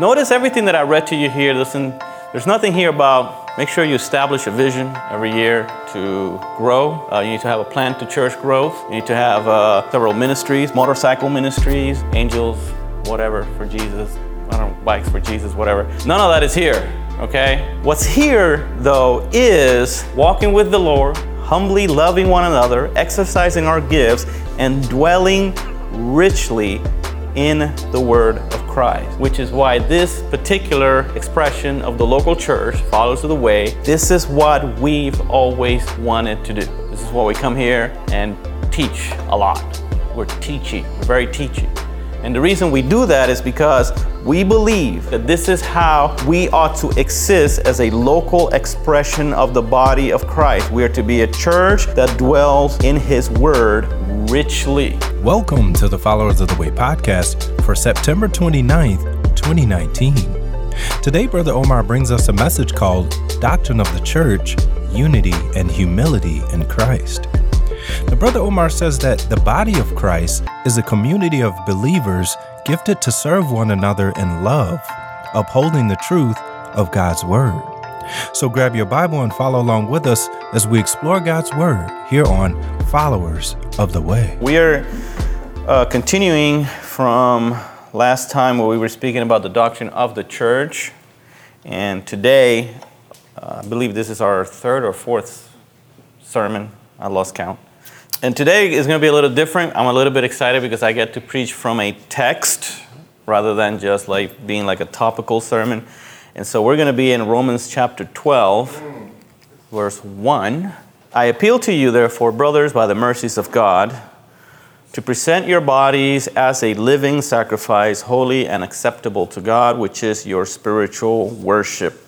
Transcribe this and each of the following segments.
Notice everything that I read to you here. Listen, there's nothing here about make sure you establish a vision every year to grow. Uh, you need to have a plan to church growth. You need to have uh, several ministries, motorcycle ministries, angels, whatever for Jesus. I don't know, bikes for Jesus, whatever. None of that is here, okay? What's here, though, is walking with the Lord, humbly loving one another, exercising our gifts, and dwelling richly in the Word of Christ, which is why this particular expression of the local church, Followers of the Way, this is what we've always wanted to do. This is what we come here and teach a lot. We're teaching, we're very teaching. And the reason we do that is because we believe that this is how we ought to exist as a local expression of the body of Christ. We are to be a church that dwells in His Word richly. Welcome to the Followers of the Way podcast for September 29th, 2019. Today, Brother Omar brings us a message called Doctrine of the Church Unity and Humility in Christ. The Brother Omar says that the body of Christ is a community of believers gifted to serve one another in love, upholding the truth of God's Word. So grab your Bible and follow along with us as we explore God's Word here on Followers of the Way. We are uh, continuing from last time where we were speaking about the doctrine of the church. And today, uh, I believe this is our third or fourth sermon. I lost count. And today is going to be a little different. I'm a little bit excited because I get to preach from a text rather than just like being like a topical sermon. And so we're going to be in Romans chapter 12, verse 1. I appeal to you, therefore, brothers, by the mercies of God, to present your bodies as a living sacrifice, holy and acceptable to God, which is your spiritual worship.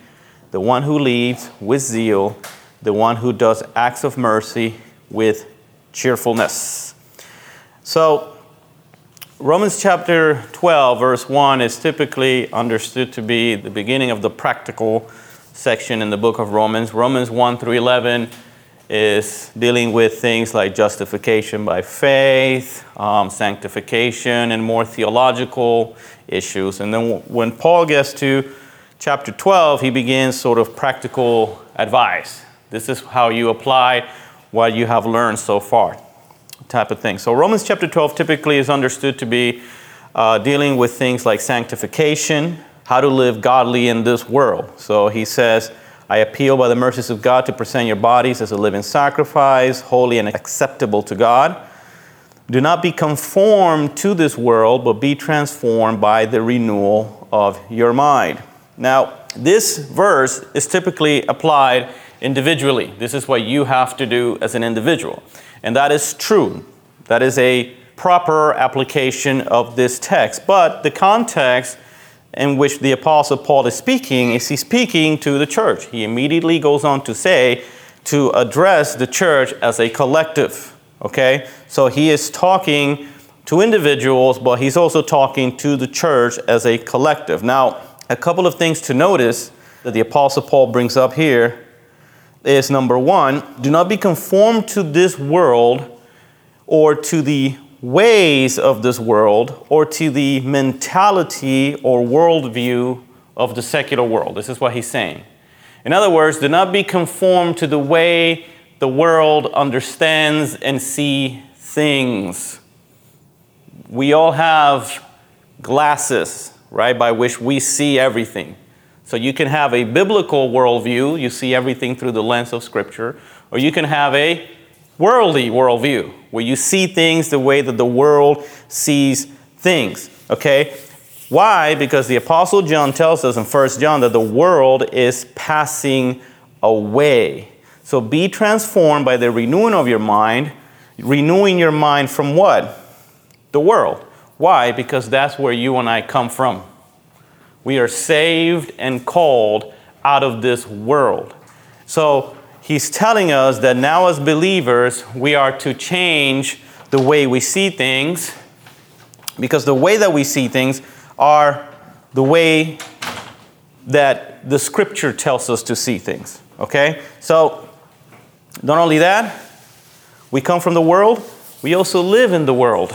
the one who leads with zeal, the one who does acts of mercy with cheerfulness. So, Romans chapter 12, verse 1 is typically understood to be the beginning of the practical section in the book of Romans. Romans 1 through 11 is dealing with things like justification by faith, um, sanctification, and more theological issues. And then when Paul gets to chapter 12, he begins sort of practical advice. This is how you apply what you have learned so far, type of thing. So Romans chapter 12 typically is understood to be uh, dealing with things like sanctification, how to live godly in this world. So he says, I appeal by the mercies of God to present your bodies as a living sacrifice, holy and acceptable to God. Do not be conformed to this world, but be transformed by the renewal of your mind. Now, this verse is typically applied individually. This is what you have to do as an individual. And that is true. That is a proper application of this text. But the context in which the Apostle Paul is speaking is he's speaking to the church. He immediately goes on to say to address the church as a collective. Okay? So he is talking to individuals, but he's also talking to the church as a collective. Now, a couple of things to notice that the Apostle Paul brings up here is number one, do not be conformed to this world or to the ways of this world or to the mentality or worldview of the secular world. This is what he's saying. In other words, do not be conformed to the way the world understands and see things. We all have glasses, right, by which we see everything. So you can have a biblical worldview, you see everything through the lens of Scripture, or you can have a worldly worldview, where you see things the way that the world sees things. Okay? Why? Because the Apostle John tells us in 1 John that the world is passing away. So be transformed by the renewing of your mind, renewing your mind from what? The world. Why? Because that's where you and I come from. We are saved and called out of this world. So he's telling us that now, as believers, we are to change the way we see things because the way that we see things are the way that the scripture tells us to see things. Okay? So, not only that, we come from the world, we also live in the world.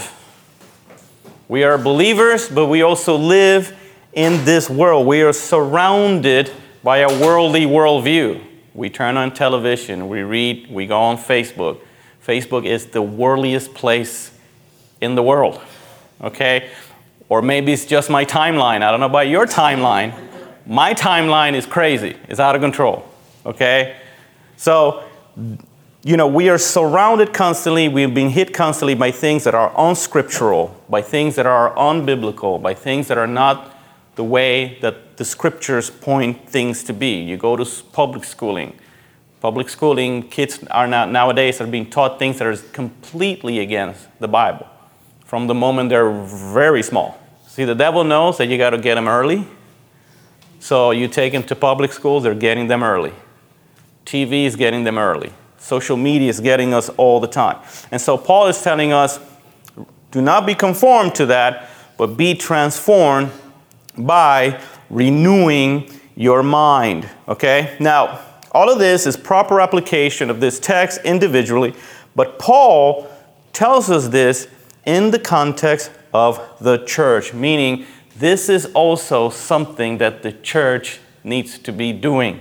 We are believers, but we also live in this world. We are surrounded by a worldly worldview. We turn on television, we read, we go on Facebook. Facebook is the worldliest place in the world. Okay? Or maybe it's just my timeline. I don't know about your timeline. My timeline is crazy, it's out of control. Okay? So, you know, we are surrounded constantly, we've been hit constantly by things that are unscriptural, by things that are unbiblical, by things that are not the way that the scriptures point things to be. You go to public schooling. Public schooling, kids are now, nowadays are being taught things that are completely against the Bible from the moment they're very small. See, the devil knows that you got to get them early. So you take them to public schools, they're getting them early. TV is getting them early. Social media is getting us all the time. And so Paul is telling us do not be conformed to that, but be transformed by renewing your mind. Okay? Now, all of this is proper application of this text individually, but Paul tells us this in the context of the church, meaning this is also something that the church needs to be doing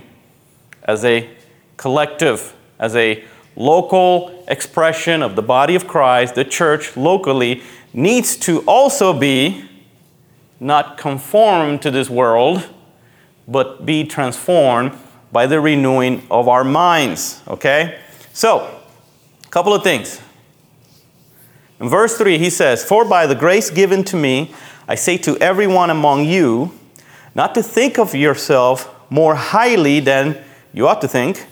as a collective, as a local expression of the body of Christ, the church locally needs to also be not conformed to this world, but be transformed by the renewing of our minds. Okay? So, a couple of things. In verse 3, he says, For by the grace given to me, I say to everyone among you, not to think of yourself more highly than you ought to think,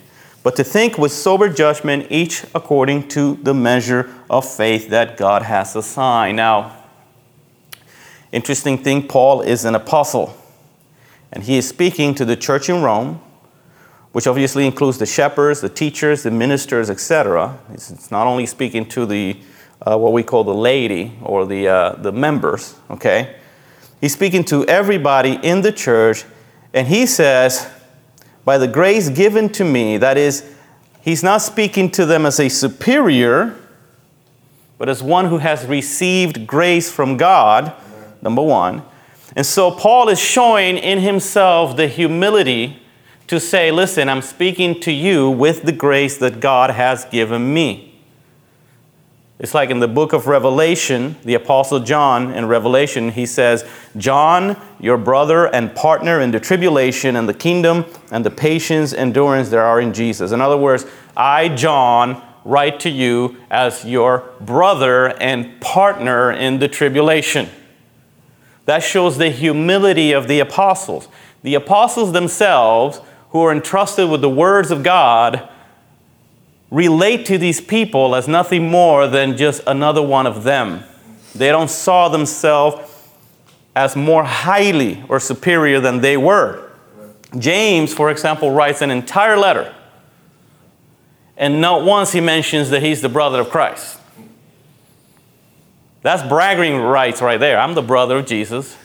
but to think with sober judgment, each according to the measure of faith that God has assigned. Now, interesting thing, Paul is an apostle, and he is speaking to the church in Rome, which obviously includes the shepherds, the teachers, the ministers, etc. It's not only speaking to the uh, what we call the laity or the, uh, the members, okay? He's speaking to everybody in the church, and he says, by the grace given to me, that is, he's not speaking to them as a superior, but as one who has received grace from God, number one. And so Paul is showing in himself the humility to say, listen, I'm speaking to you with the grace that God has given me. It's like in the book of Revelation, the Apostle John in Revelation, he says, John, your brother and partner in the tribulation and the kingdom and the patience, endurance there are in Jesus. In other words, I, John, write to you as your brother and partner in the tribulation. That shows the humility of the apostles. The apostles themselves, who are entrusted with the words of God, relate to these people as nothing more than just another one of them. They don't saw themselves as more highly or superior than they were. James, for example, writes an entire letter, and not once he mentions that he's the brother of Christ. That's bragging rights right there. I'm the brother of Jesus.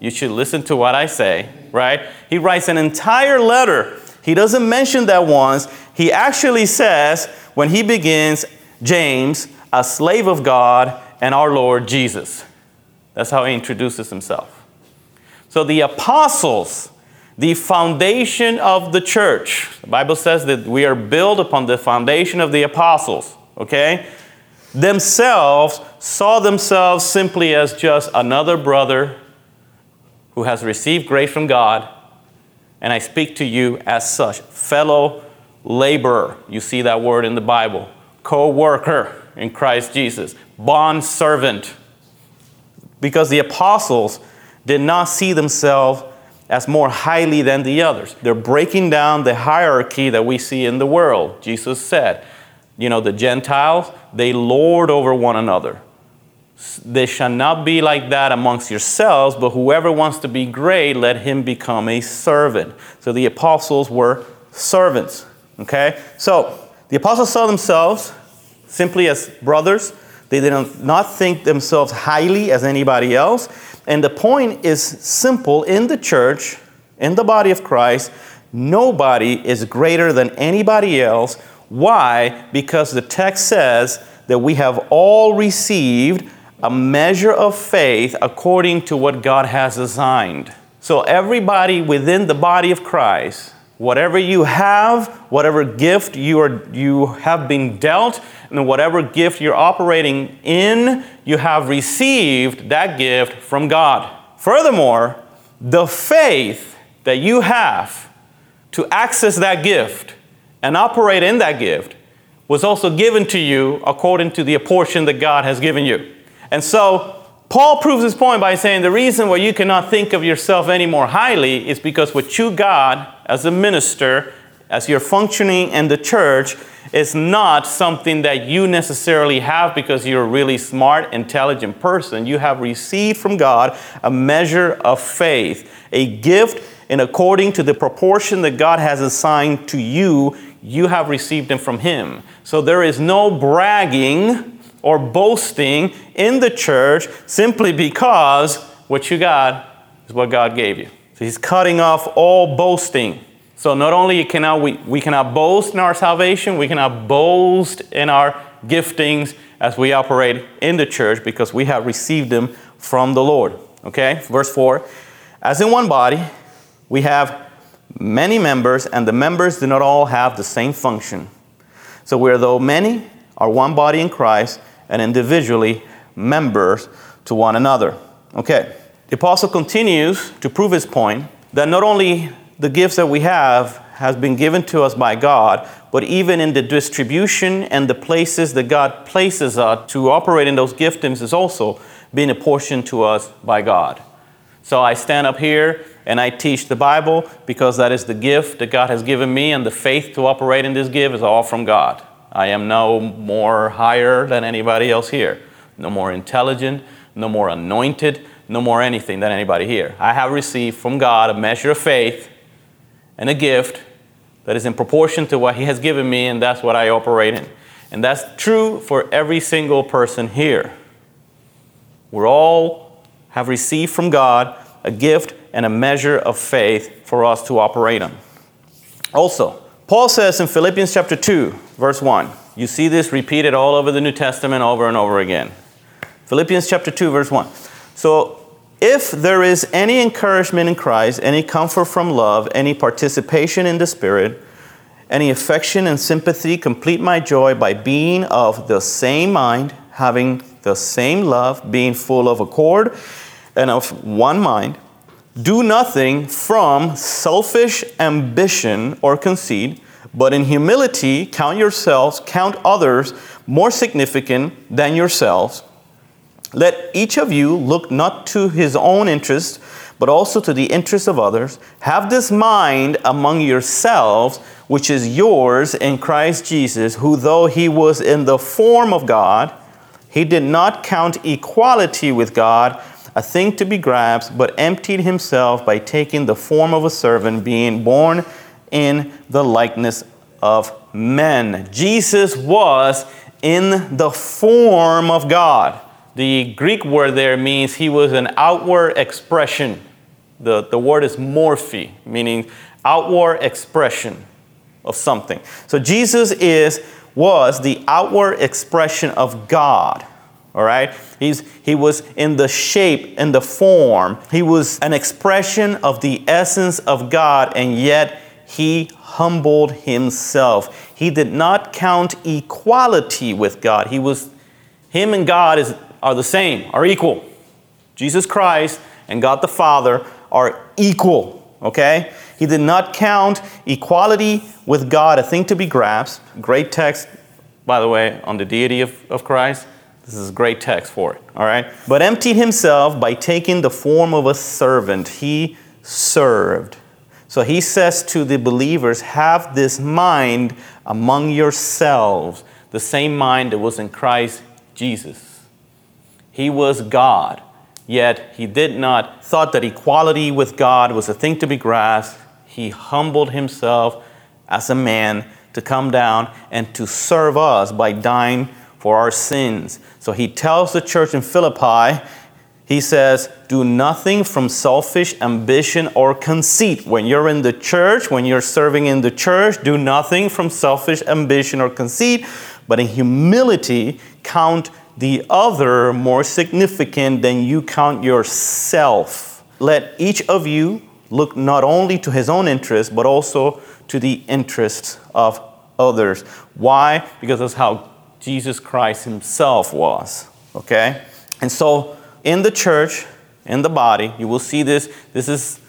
You should listen to what I say, right? He writes an entire letter he doesn't mention that once. He actually says, when he begins, James, a slave of God and our Lord Jesus. That's how he introduces himself. So the apostles, the foundation of the church, the Bible says that we are built upon the foundation of the apostles, okay? Themselves saw themselves simply as just another brother who has received grace from God and I speak to you as such. Fellow laborer, you see that word in the Bible. Co worker in Christ Jesus. Bond servant. Because the apostles did not see themselves as more highly than the others. They're breaking down the hierarchy that we see in the world. Jesus said, you know, the Gentiles, they lord over one another. They shall not be like that amongst yourselves, but whoever wants to be great, let him become a servant. So the apostles were servants. Okay? So the apostles saw themselves simply as brothers. They did not think themselves highly as anybody else. And the point is simple in the church, in the body of Christ, nobody is greater than anybody else. Why? Because the text says that we have all received a measure of faith according to what God has assigned. So, everybody within the body of Christ, whatever you have, whatever gift you, are, you have been dealt, and whatever gift you're operating in, you have received that gift from God. Furthermore, the faith that you have to access that gift and operate in that gift was also given to you according to the portion that God has given you. And so, Paul proves his point by saying the reason why you cannot think of yourself any more highly is because what you got as a minister, as you're functioning in the church, is not something that you necessarily have because you're a really smart, intelligent person. You have received from God a measure of faith, a gift, and according to the proportion that God has assigned to you, you have received them from Him. So there is no bragging or boasting in the church simply because what you got is what God gave you. So He's cutting off all boasting. So not only cannot we, we cannot boast in our salvation, we cannot boast in our giftings as we operate in the church because we have received them from the Lord. Okay? Verse 4 As in one body, we have many members, and the members do not all have the same function. So we are, though many, are one body in Christ, and individually members to one another. Okay. The apostle continues to prove his point that not only the gifts that we have has been given to us by God, but even in the distribution and the places that God places us to operate in those giftings is also being apportioned to us by God. So I stand up here and I teach the Bible because that is the gift that God has given me, and the faith to operate in this gift is all from God. I am no more higher than anybody else here, no more intelligent, no more anointed, no more anything than anybody here. I have received from God a measure of faith and a gift that is in proportion to what He has given me, and that's what I operate in. And that's true for every single person here. We all have received from God a gift and a measure of faith for us to operate on. Also, Paul says in Philippians chapter 2, verse 1, you see this repeated all over the New Testament over and over again. Philippians chapter 2, verse 1. So if there is any encouragement in Christ, any comfort from love, any participation in the Spirit, any affection and sympathy, complete my joy by being of the same mind, having the same love, being full of accord and of one mind. Do nothing from selfish ambition or conceit, but in humility count yourselves, count others more significant than yourselves. Let each of you look not to his own interest, but also to the interest of others. Have this mind among yourselves, which is yours in Christ Jesus, who, though he was in the form of God, he did not count equality with God a thing to be grasped, but emptied himself by taking the form of a servant, being born in the likeness of men. Jesus was in the form of God. The Greek word there means he was an outward expression. The, the word is morphe, meaning outward expression of something. So Jesus is was the outward expression of God. All right? He's, he was in the shape in the form. He was an expression of the essence of God, and yet he humbled himself. He did not count equality with God. He was, him and God is are the same, are equal. Jesus Christ and God the Father are equal, okay? He did not count equality with God a thing to be grasped. Great text, by the way, on the deity of, of Christ. This is a great text for it, all right? But emptied himself by taking the form of a servant. He served. So he says to the believers, have this mind among yourselves, the same mind that was in Christ Jesus. He was God, yet he did not thought that equality with God was a thing to be grasped. He humbled himself as a man to come down and to serve us by dying for our sins. So he tells the church in Philippi, he says, Do nothing from selfish ambition or conceit. When you're in the church, when you're serving in the church, do nothing from selfish ambition or conceit, but in humility count the other more significant than you count yourself. Let each of you look not only to his own interest, but also to the interests of others. Why? Because that's how Jesus Christ himself was. Okay? And so, in the church, in the body, you will see this. This is,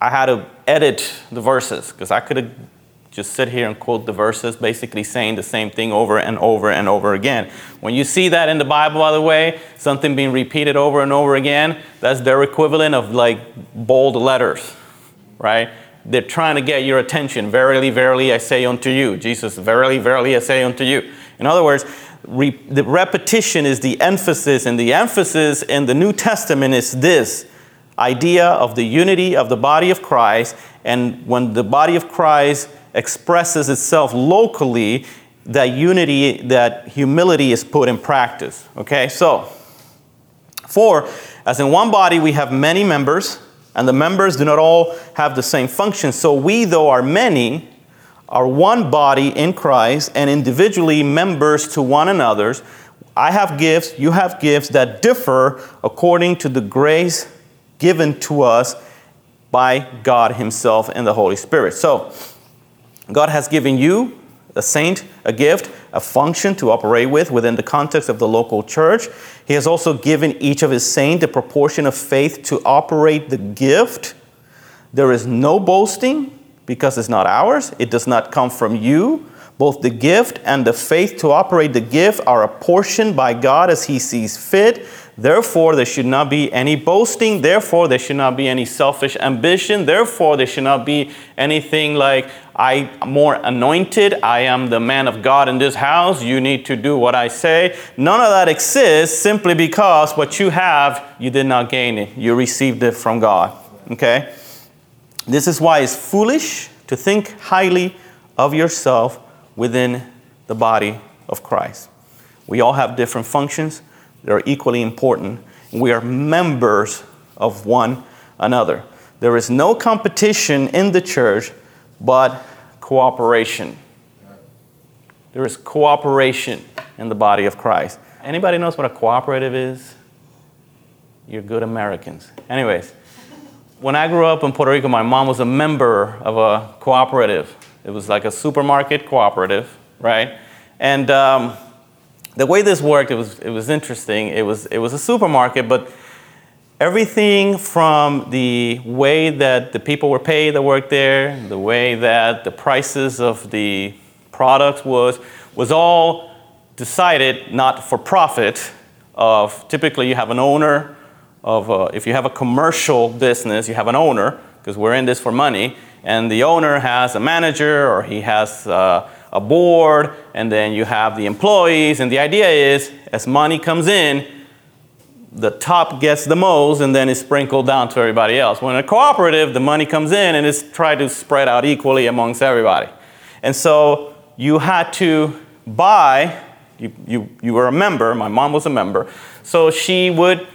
I had to edit the verses because I could have just sit here and quote the verses, basically saying the same thing over and over and over again. When you see that in the Bible, by the way, something being repeated over and over again, that's their equivalent of like bold letters, right? They're trying to get your attention. Verily, verily, I say unto you. Jesus, verily, verily, I say unto you. In other words, re- the repetition is the emphasis, and the emphasis in the New Testament is this idea of the unity of the body of Christ. And when the body of Christ expresses itself locally, that unity, that humility is put in practice. Okay, so, for as in one body we have many members, and the members do not all have the same function. So, we, though are many, are one body in Christ and individually members to one another. I have gifts, you have gifts that differ according to the grace given to us by God Himself and the Holy Spirit. So, God has given you, a saint, a gift, a function to operate with within the context of the local church. He has also given each of His saints a proportion of faith to operate the gift. There is no boasting because it's not ours, it does not come from you. Both the gift and the faith to operate the gift are apportioned by God as He sees fit. Therefore, there should not be any boasting. Therefore, there should not be any selfish ambition. Therefore, there should not be anything like, I am more anointed. I am the man of God in this house. You need to do what I say. None of that exists simply because what you have, you did not gain it. You received it from God. Okay? This is why it's foolish to think highly of yourself within the body of Christ. We all have different functions, they're equally important. We are members of one another. There is no competition in the church but cooperation. There is cooperation in the body of Christ. Anybody knows what a cooperative is? You're good Americans. Anyways, when I grew up in Puerto Rico, my mom was a member of a cooperative. It was like a supermarket cooperative, right? And um, the way this worked, it was, it was interesting. It was, it was a supermarket, but everything from the way that the people were paid that worked there, the way that the prices of the products was, was all decided not for profit. Of typically, you have an owner of a, if you have a commercial business, you have an owner because we're in this for money, and the owner has a manager or he has uh, a board, and then you have the employees. And the idea is, as money comes in, the top gets the most, and then it's sprinkled down to everybody else. When a cooperative, the money comes in and it's tried to spread out equally amongst everybody. And so you had to buy. You, you, you were a member, my mom was a member, so she would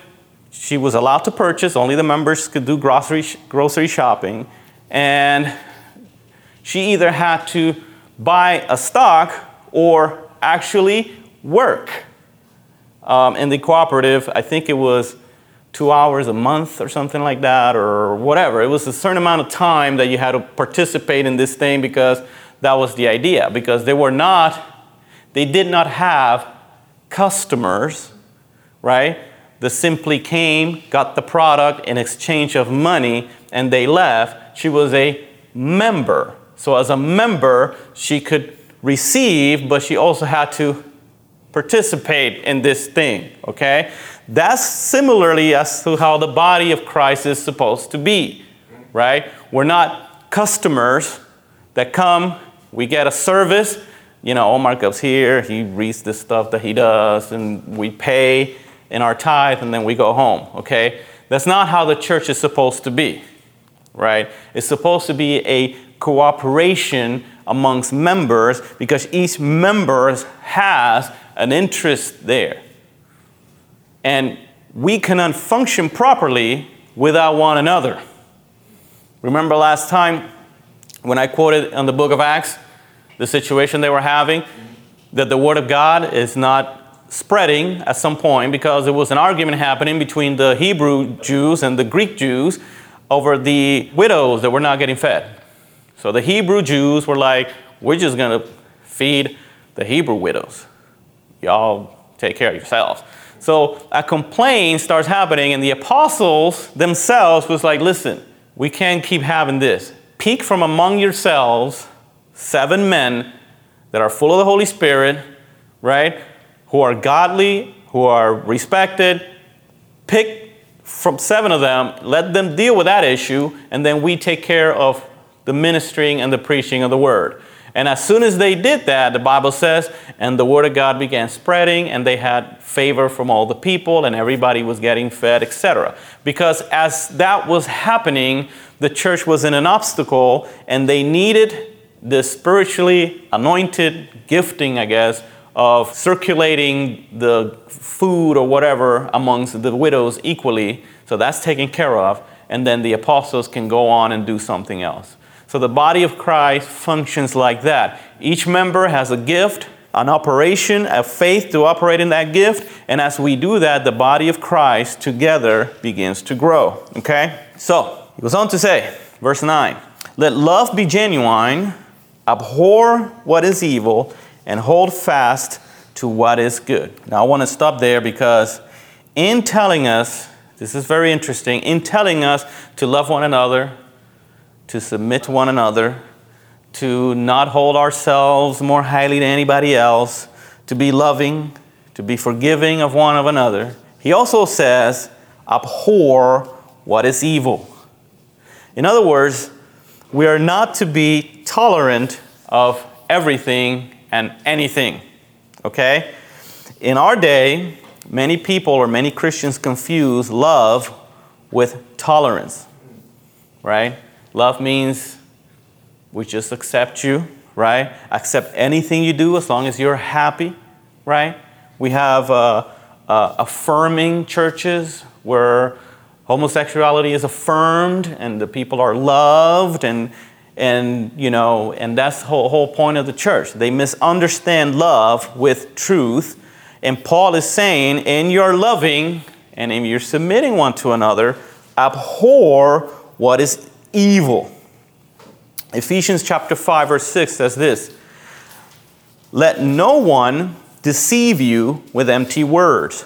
she was allowed to purchase, only the members could do grocery, grocery shopping. And she either had to buy a stock or actually work. Um, in the cooperative, I think it was two hours a month or something like that, or whatever. It was a certain amount of time that you had to participate in this thing because that was the idea. Because they were not, they did not have customers, right? They simply came, got the product in exchange of money, and they left. She was a member. So, as a member, she could receive, but she also had to participate in this thing, okay? That's similarly as to how the body of Christ is supposed to be, right? We're not customers that come, we get a service, you know, Omar goes here, he reads the stuff that he does, and we pay in our tithe, and then we go home, okay? That's not how the church is supposed to be, right? It's supposed to be a cooperation amongst members because each member has an interest there. And we cannot function properly without one another. Remember last time when I quoted on the book of Acts the situation they were having? That the Word of God is not spreading at some point because there was an argument happening between the Hebrew Jews and the Greek Jews over the widows that were not getting fed. So the Hebrew Jews were like, we're just going to feed the Hebrew widows. Y'all take care of yourselves. So a complaint starts happening, and the apostles themselves was like, listen, we can't keep having this. Pick from among yourselves seven men that are full of the Holy Spirit, right? Who are godly, who are respected. Pick from seven of them, let them deal with that issue, and then we take care of the ministering and the preaching of the word. And as soon as they did that, the Bible says, and the word of God began spreading, and they had favor from all the people, and everybody was getting fed, etc. Because as that was happening, the church was in an obstacle, and they needed the spiritually anointed gifting, I guess, of circulating the food or whatever amongst the widows equally. So that's taken care of. And then the apostles can go on and do something else. So the body of Christ functions like that. Each member has a gift, an operation, a faith to operate in that gift. And as we do that, the body of Christ together begins to grow. Okay? So he goes on to say, verse 9 Let love be genuine abhor what is evil, and hold fast to what is good. Now, I want to stop there because in telling us, this is very interesting, in telling us to love one another, to submit to one another, to not hold ourselves more highly than anybody else, to be loving, to be forgiving of one of another, he also says, abhor what is evil. In other words, we are not to be tolerant of everything and anything. Okay? In our day, many people or many Christians confuse love with tolerance. Right? Love means we just accept you, right? Accept anything you do as long as you're happy, right? We have uh, uh, affirming churches where homosexuality is affirmed and the people are loved and and you know and that's the whole, whole point of the church. They misunderstand love with truth. And paul is saying in your loving and in your submitting one to another abhor what is evil. Ephesians chapter 5 verse 6 says this let no one deceive you with empty words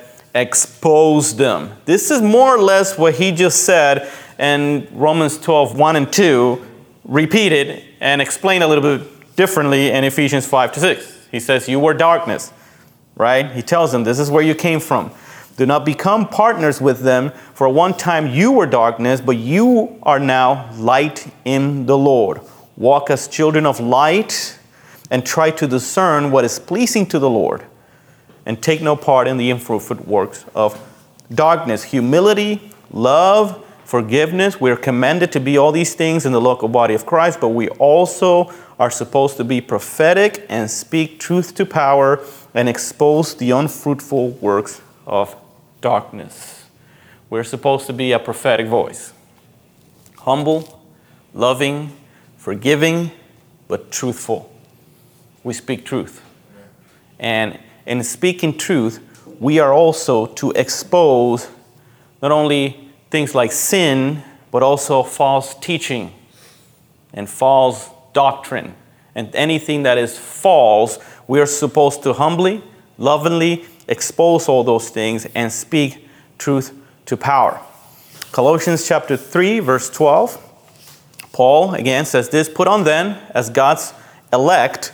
expose them. This is more or less what he just said in Romans 12, 1 and 2, repeated and explained a little bit differently in Ephesians 5 to 6. He says, You were darkness, right? He tells them, This is where you came from. Do not become partners with them, for one time you were darkness, but you are now light in the Lord. Walk as children of light and try to discern what is pleasing to the Lord and take no part in the unfruitful works of darkness. Humility, love, forgiveness. We're commanded to be all these things in the local body of Christ, but we also are supposed to be prophetic and speak truth to power and expose the unfruitful works of darkness. We're supposed to be a prophetic voice humble, loving, forgiving, but truthful. We speak truth. And in speaking truth, we are also to expose not only things like sin, but also false teaching and false doctrine. And anything that is false, we are supposed to humbly, lovingly expose all those things and speak truth to power. Colossians chapter 3, verse 12. Paul again says this Put on then, as God's elect,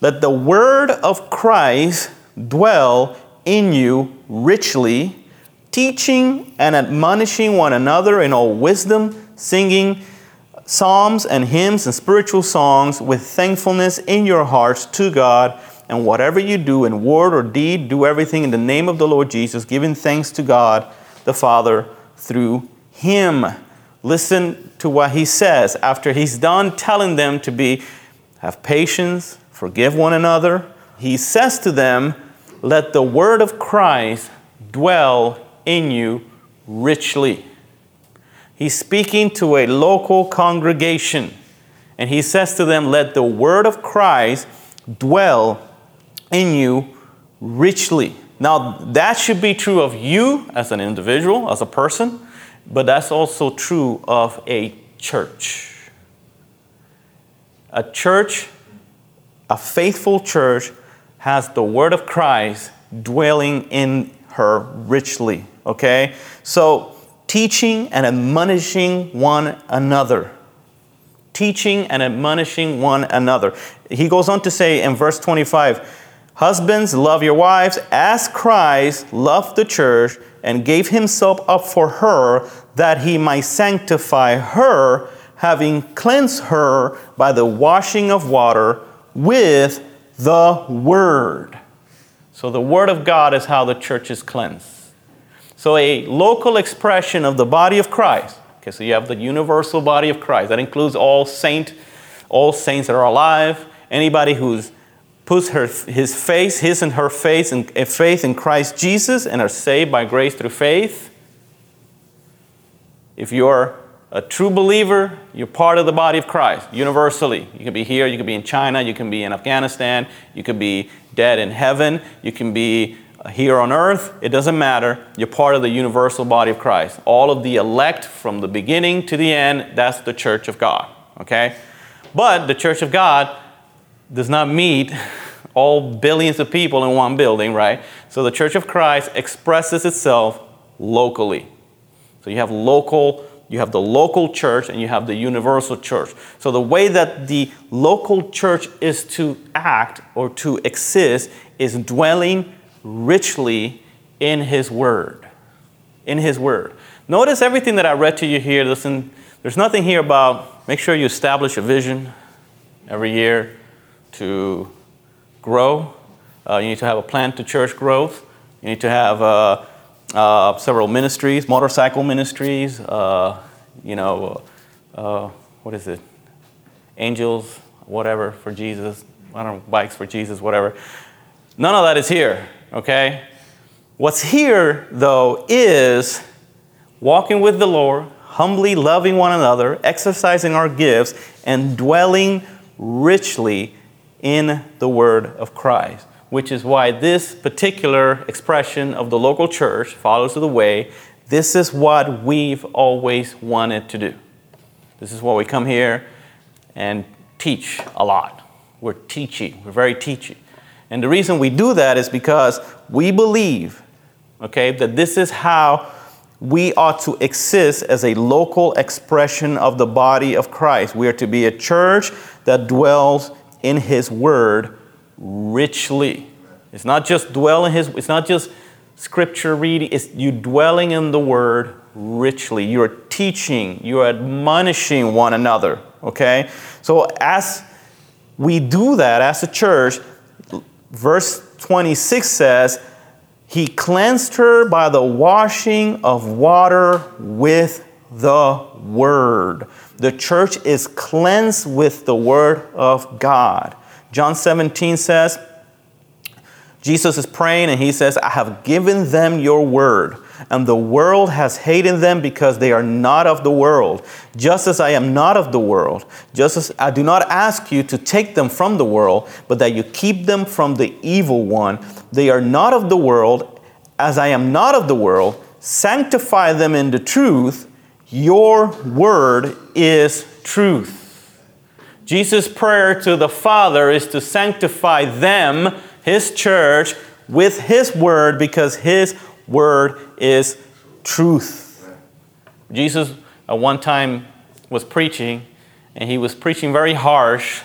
Let the word of Christ dwell in you richly, teaching and admonishing one another in all wisdom, singing psalms and hymns and spiritual songs with thankfulness in your hearts to God. And whatever you do in word or deed, do everything in the name of the Lord Jesus, giving thanks to God the Father through him. Listen to what he says after he's done telling them to be have patience, forgive one another. He says to them, "Let the word of Christ dwell in you richly." He's speaking to a local congregation and he says to them, "Let the word of Christ dwell in you richly." Now, that should be true of you as an individual, as a person, but that's also true of a church. A church, a faithful church, has the word of Christ dwelling in her richly. Okay? So, teaching and admonishing one another. Teaching and admonishing one another. He goes on to say in verse 25, Husbands, love your wives as Christ loved the church and gave himself up for her that he might sanctify her, having cleansed her by the washing of water with the word. So, the word of God is how the church is cleansed. So, a local expression of the body of Christ. Okay, so you have the universal body of Christ. That includes all saint, all saints that are alive, anybody who's puts her, his face, his and her face, in, in faith in Christ Jesus and are saved by grace through faith. If you're a true believer, you're part of the body of Christ universally. You can be here, you can be in China, you can be in Afghanistan, you can be dead in heaven, you can be uh, here on earth. It doesn't matter. You're part of the universal body of Christ. All of the elect from the beginning to the end, that's the church of God. Okay? But the church of God does not meet all billions of people in one building, right? So the Church of Christ expresses itself locally. So you have local, you have the local church and you have the universal church. So the way that the local church is to act or to exist is dwelling richly in his word. In his word. Notice everything that I read to you here. Listen, there's nothing here about make sure you establish a vision every year to grow. Uh, you need to have a plan to church growth. You need to have uh, uh, several ministries, motorcycle ministries, uh, you know, uh, what is it? Angels, whatever, for Jesus. I don't know, bikes for Jesus, whatever. None of that is here, okay? What's here, though, is walking with the Lord, humbly loving one another, exercising our gifts, and dwelling richly in the word of Christ, which is why this particular expression of the local church follows the way. This is what we've always wanted to do. This is why we come here and teach a lot. We're teachy, we're very teachy. And the reason we do that is because we believe, okay, that this is how we ought to exist as a local expression of the body of Christ. We are to be a church that dwells in his word richly. It's not just dwelling his, it's not just scripture reading, it's you dwelling in the word richly. You're teaching, you're admonishing one another. Okay? So as we do that as a church. Verse 26 says, He cleansed her by the washing of water with the Word. The church is cleansed with the Word of God. John 17 says, Jesus is praying and he says, I have given them your word, and the world has hated them because they are not of the world, just as I am not of the world. Just as I do not ask you to take them from the world, but that you keep them from the evil one. They are not of the world, as I am not of the world. Sanctify them in the truth. Your word is truth. Jesus' prayer to the Father is to sanctify them, his church, with his word because his word is truth. Jesus at one time was preaching, and he was preaching very harsh,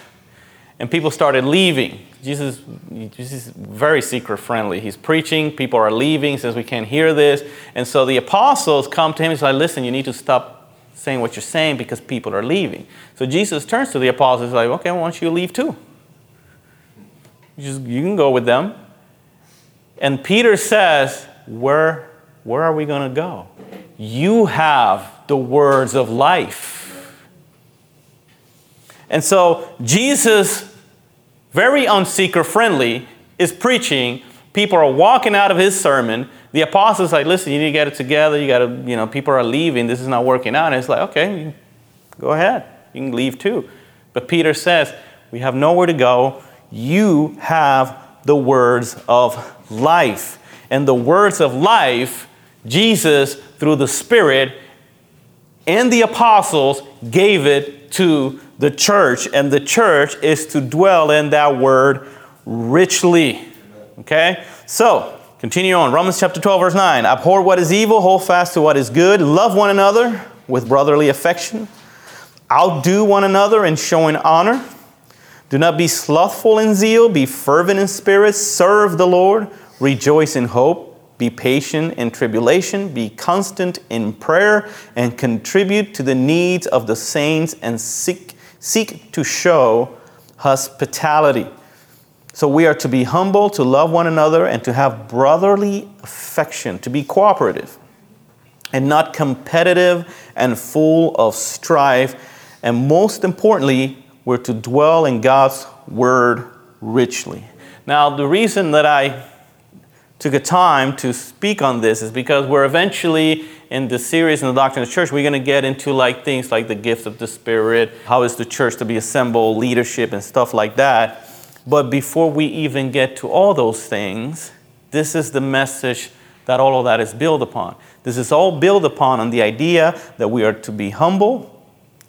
and people started leaving. Jesus, Jesus is very seeker friendly. He's preaching, people are leaving, says we can't hear this. And so the apostles come to him and say, Listen, you need to stop saying what you're saying because people are leaving. So Jesus turns to the apostles like, okay, why don't you leave too? You, just, you can go with them. And Peter says, where, where are we going to go? You have the words of life. And so Jesus, very unseeker friendly, is preaching. People are walking out of his sermon. The apostles like, listen, you need to get it together. You got to, you know, people are leaving. This is not working out. And it's like, okay, go ahead. You can leave too. But Peter says, we have nowhere to go. You have the words of life. And the words of life, Jesus, through the Spirit and the apostles, gave it to the church. And the church is to dwell in that word richly. Okay? So, continue on. Romans chapter 12, verse 9. Abhor what is evil, hold fast to what is good, love one another with brotherly affection, outdo one another in showing honor. Do not be slothful in zeal, be fervent in spirit, serve the Lord, rejoice in hope, be patient in tribulation, be constant in prayer, and contribute to the needs of the saints and seek, seek to show hospitality. So we are to be humble, to love one another, and to have brotherly affection, to be cooperative and not competitive and full of strife. And most importantly, we're to dwell in God's word richly. Now, the reason that I took a time to speak on this is because we're eventually in the series in the doctrine of the church we're going to get into like things like the gifts of the spirit how is the church to be assembled leadership and stuff like that but before we even get to all those things this is the message that all of that is built upon this is all built upon on the idea that we are to be humble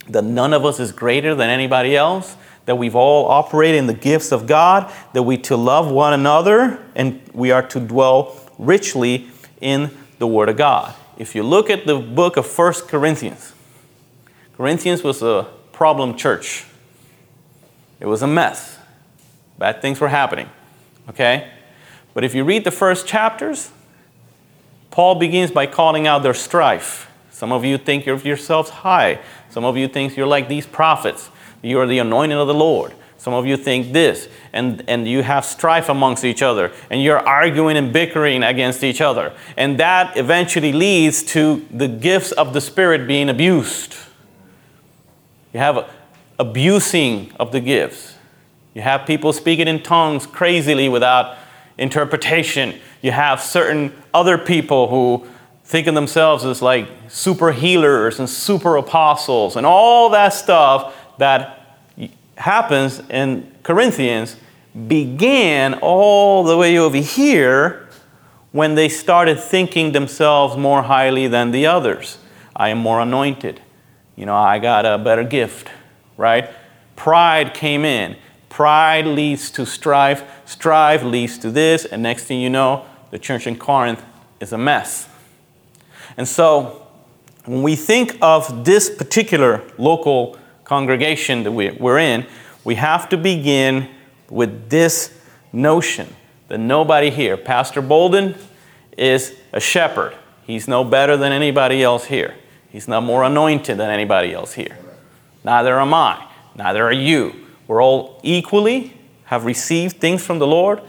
that none of us is greater than anybody else that we've all operated in the gifts of God, that we to love one another, and we are to dwell richly in the Word of God. If you look at the book of First Corinthians, Corinthians was a problem church. It was a mess. Bad things were happening. Okay? But if you read the first chapters, Paul begins by calling out their strife. Some of you think of yourselves high. Some of you think you're like these prophets. You are the anointing of the Lord. Some of you think this, and, and you have strife amongst each other, and you're arguing and bickering against each other. And that eventually leads to the gifts of the Spirit being abused. You have abusing of the gifts. You have people speaking in tongues crazily without interpretation. You have certain other people who think of themselves as like super healers and super apostles and all that stuff that happens in Corinthians began all the way over here when they started thinking themselves more highly than the others. I am more anointed. You know, I got a better gift, right? Pride came in. Pride leads to strife. Strife leads to this. And next thing you know, the church in Corinth is a mess. And so, when we think of this particular local congregation that we're in, we have to begin with this notion that nobody here, Pastor Bolden is a shepherd. He's no better than anybody else here. He's not more anointed than anybody else here. Neither am I. Neither are you. We're all equally have received things from the Lord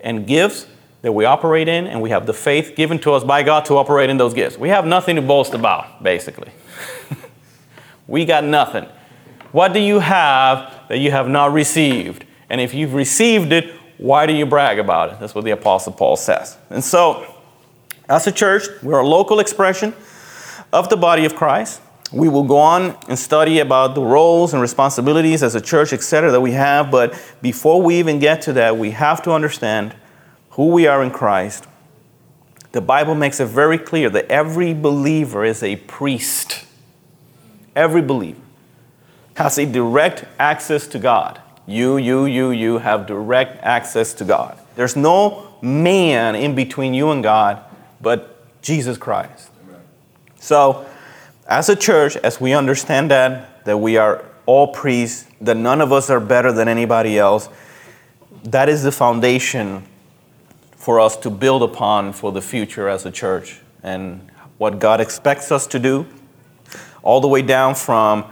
and gifts that we operate in, and we have the faith given to us by God to operate in those gifts. We have nothing to boast about, basically. we got nothing. What do you have that you have not received? And if you've received it, why do you brag about it? That's what the Apostle Paul says. And so, as a church, we're a local expression of the body of Christ. We will go on and study about the roles and responsibilities as a church, etc., that we have. But before we even get to that, we have to understand who we are in Christ, the Bible makes it very clear that every believer is a priest. Every believer has a direct access to God. You, you, you, you have direct access to God. There's no man in between you and God but Jesus Christ. So, as a church, as we understand that, that we are all priests, that none of us are better than anybody else, that is the foundation for us to build upon for the future as a church. And what God expects us to do, all the way down from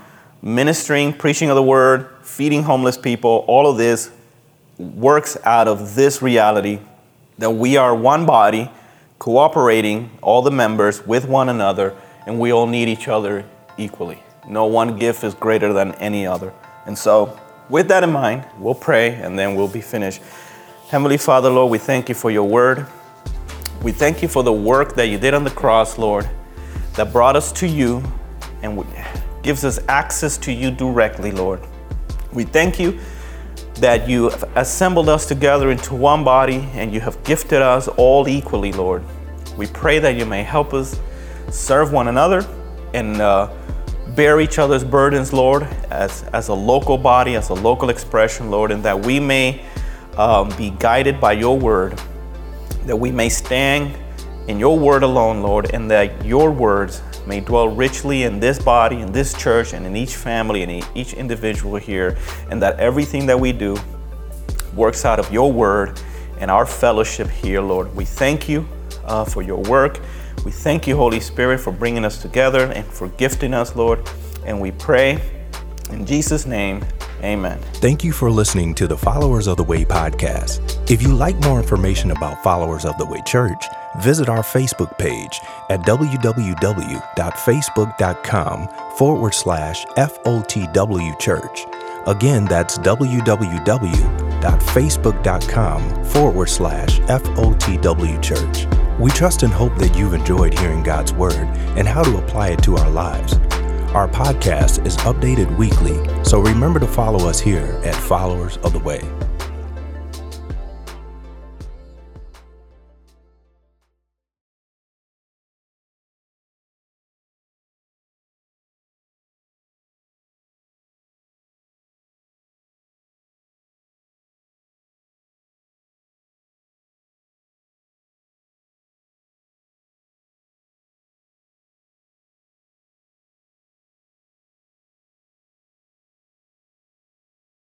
ministering, preaching of the word, feeding homeless people, all of this works out of this reality that we are one body, cooperating, all the members with one another, and we all need each other equally. No one gift is greater than any other. And so, with that in mind, we'll pray and then we'll be finished. Heavenly Father, Lord, we thank you for your word. We thank you for the work that you did on the cross, Lord, that brought us to you and gives us access to you directly, Lord. We thank you that you have assembled us together into one body and you have gifted us all equally, Lord. We pray that you may help us serve one another and uh, bear each other's burdens, Lord, as, as a local body, as a local expression, Lord, and that we may um, be guided by your word, that we may stand in your word alone, Lord, and that your words may dwell richly in this body, in this church, and in each family and in each individual here, and that everything that we do works out of your word and our fellowship here, Lord. We thank you uh, for your work. We thank you, Holy Spirit, for bringing us together and for gifting us, Lord. And we pray in Jesus' name, Amen. Thank you for listening to the Followers of the Way podcast. If you like more information about Followers of the Way Church, visit our Facebook page at www.facebook.com forward slash FOTW Church. Again, that's www.facebook.com forward slash FOTW Church. We trust and hope that you've enjoyed hearing God's Word and how to apply it to our lives. Our podcast is updated weekly, so remember to follow us here at Followers of the Way.